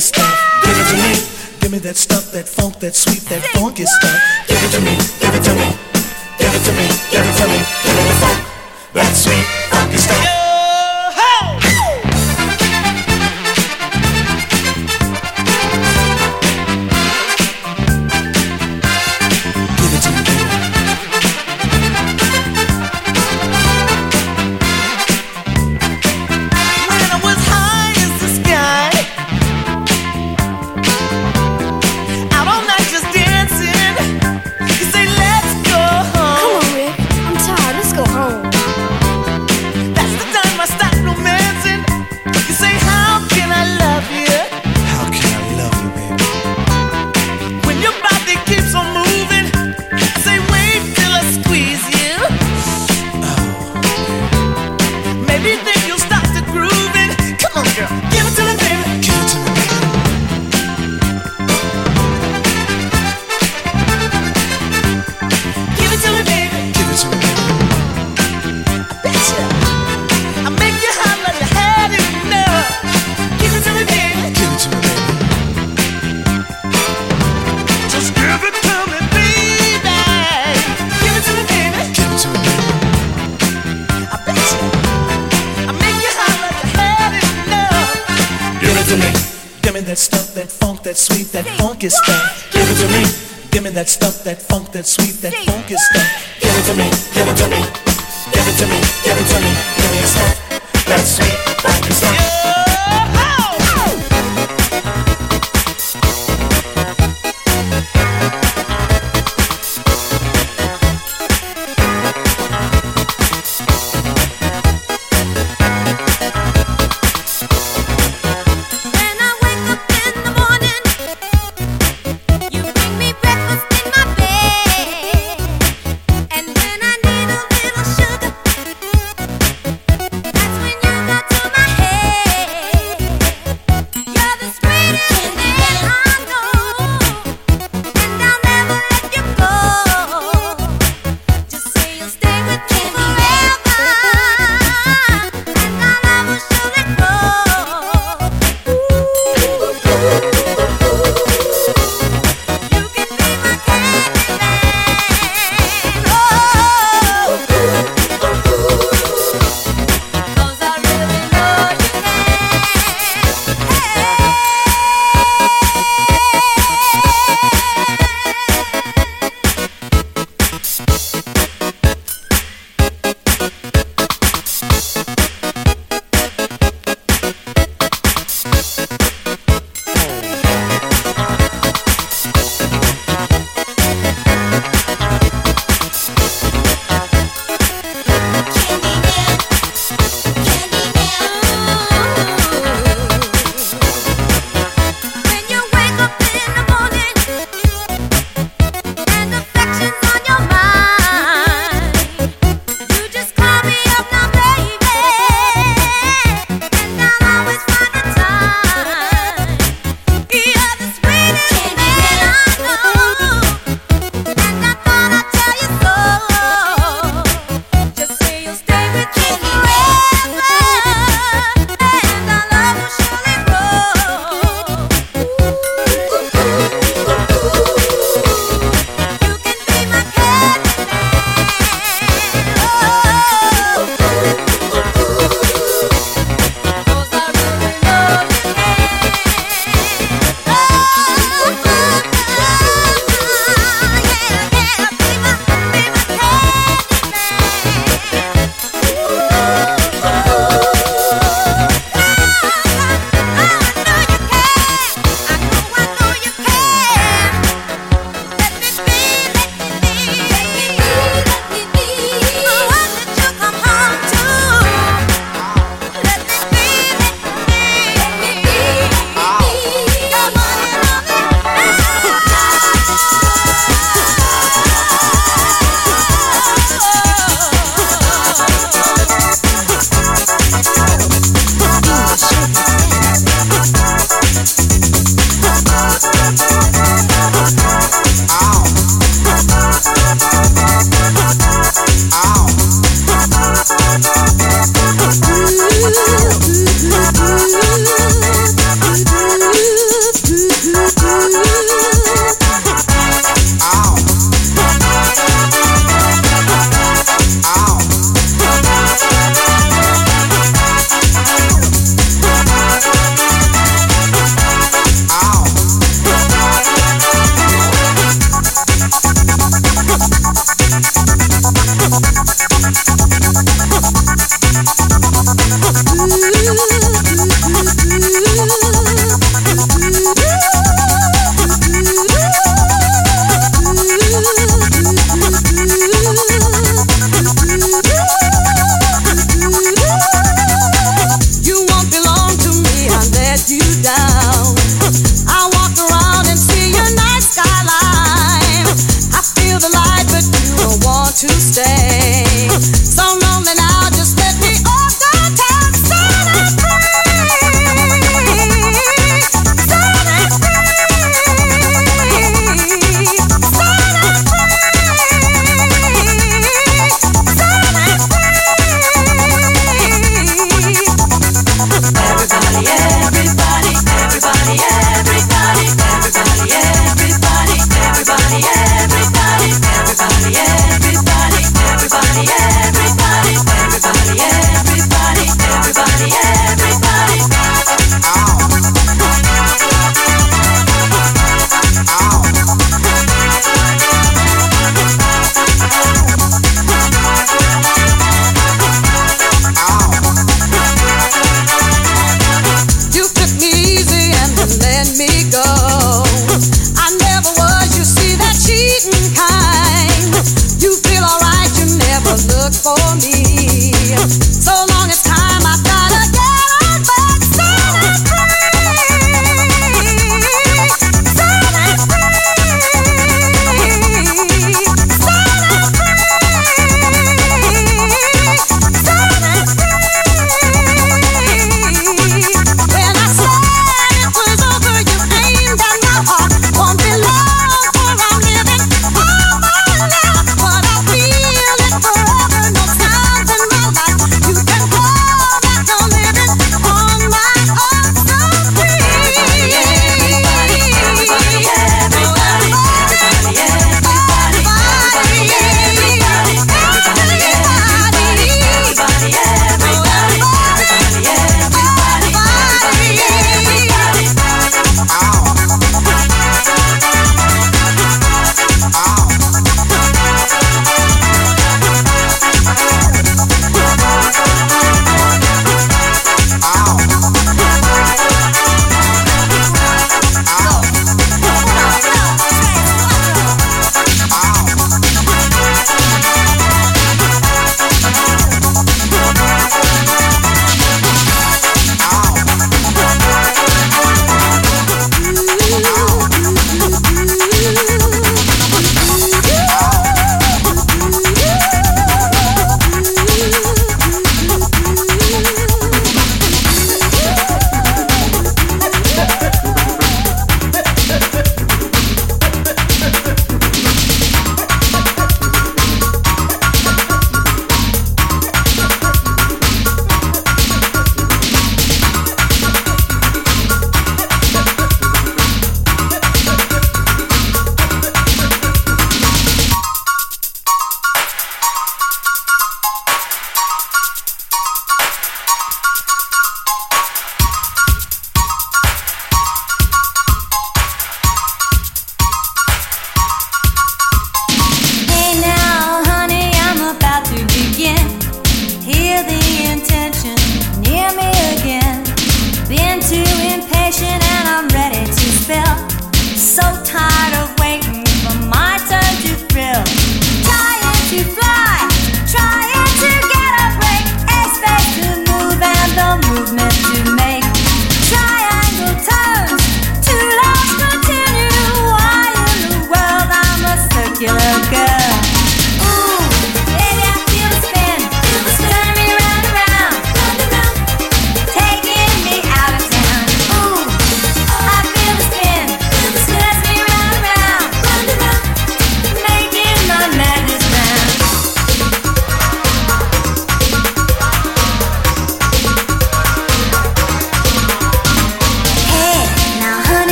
stuff. Give it to me. Give me that stuff, that funk, that sweet, that funky stuff. Give it to me. that funk, that sweet, that funky stuff.